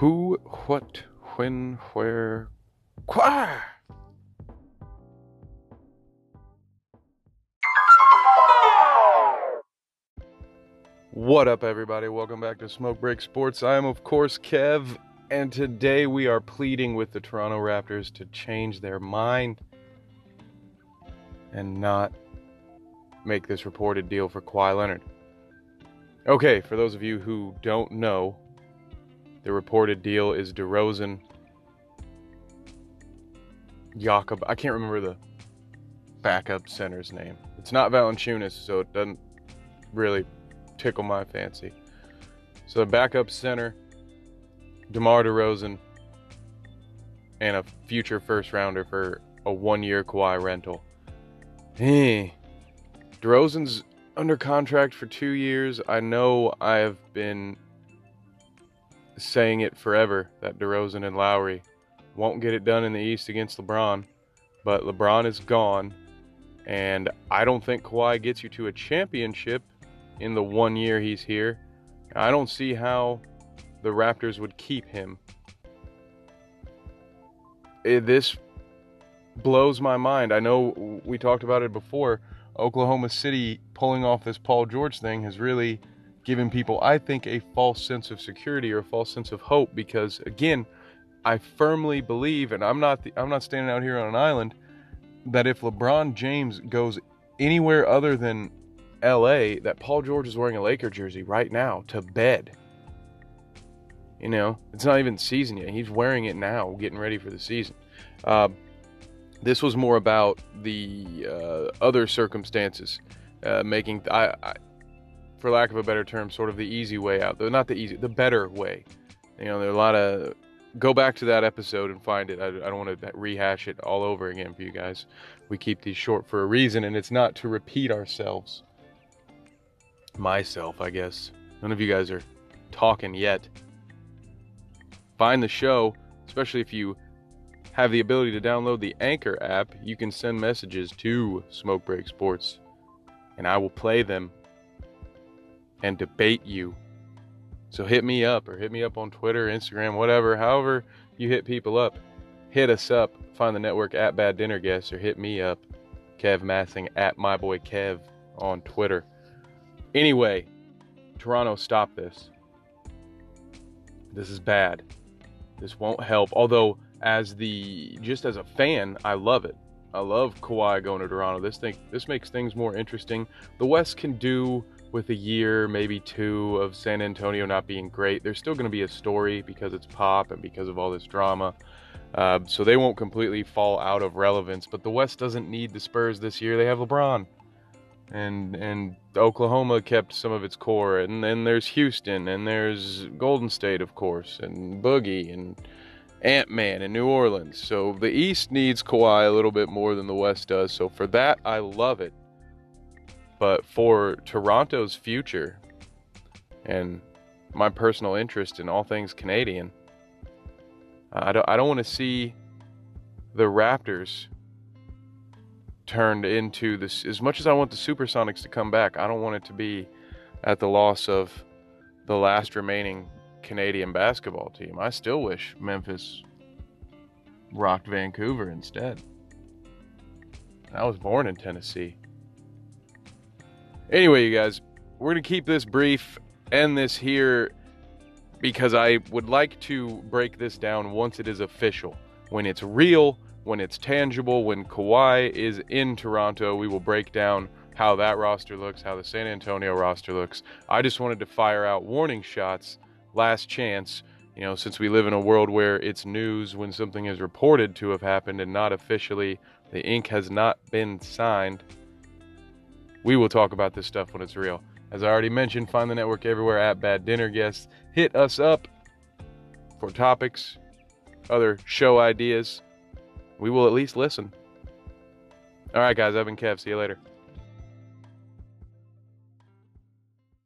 Who, what, when, where, qua? What up, everybody? Welcome back to Smoke Break Sports. I am, of course, Kev, and today we are pleading with the Toronto Raptors to change their mind and not make this reported deal for Kawhi Leonard. Okay, for those of you who don't know, the reported deal is DeRozan, Jakob. I can't remember the backup center's name. It's not Valanciunas, so it doesn't really tickle my fancy. So the backup center, DeMar DeRozan, and a future first rounder for a one-year Kawhi rental. Hey, DeRozan's under contract for two years. I know I have been saying it forever that DeRozan and Lowry won't get it done in the East against LeBron, but LeBron is gone, and I don't think Kawhi gets you to a championship in the one year he's here. I don't see how the Raptors would keep him. It, this blows my mind. I know we talked about it before. Oklahoma City pulling off this Paul George thing has really given people, I think, a false sense of security or a false sense of hope because, again, I firmly believe, and I'm not the, I'm not standing out here on an island, that if LeBron James goes anywhere other than L.A., that Paul George is wearing a Laker jersey right now to bed. You know, it's not even season yet. He's wearing it now, getting ready for the season. Uh, this was more about the uh, other circumstances, uh, making I, I, for lack of a better term, sort of the easy way out. Though not the easy, the better way. You know, there are a lot of. Go back to that episode and find it. I, I don't want to rehash it all over again for you guys. We keep these short for a reason, and it's not to repeat ourselves. Myself, I guess. None of you guys are talking yet. Find the show, especially if you have the ability to download the Anchor app. You can send messages to Smoke Break Sports, and I will play them and debate you. So hit me up or hit me up on Twitter, Instagram, whatever. However you hit people up, hit us up. Find the network at Bad Dinner Guests or hit me up, Kev Massing at my boy Kev on Twitter. Anyway, Toronto, stop this. This is bad. This won't help. Although, as the just as a fan, I love it. I love Kawhi going to Toronto. This thing, this makes things more interesting. The West can do with a year, maybe two of San Antonio not being great, there's still going to be a story because it's pop and because of all this drama. Uh, so they won't completely fall out of relevance. But the West doesn't need the Spurs this year. They have LeBron, and and Oklahoma kept some of its core, and then there's Houston, and there's Golden State, of course, and Boogie, and Ant Man in New Orleans. So the East needs Kawhi a little bit more than the West does. So for that, I love it. But for Toronto's future and my personal interest in all things Canadian, uh, I don't, I don't want to see the Raptors turned into this. As much as I want the Supersonics to come back, I don't want it to be at the loss of the last remaining Canadian basketball team. I still wish Memphis rocked Vancouver instead. I was born in Tennessee. Anyway, you guys, we're going to keep this brief, end this here, because I would like to break this down once it is official. When it's real, when it's tangible, when Kawhi is in Toronto, we will break down how that roster looks, how the San Antonio roster looks. I just wanted to fire out warning shots, last chance, you know, since we live in a world where it's news when something is reported to have happened and not officially, the ink has not been signed we will talk about this stuff when it's real. As I already mentioned, find the network everywhere at Bad Dinner Guests. Hit us up for topics, other show ideas. We will at least listen. All right, guys, I've been Kev. See you later.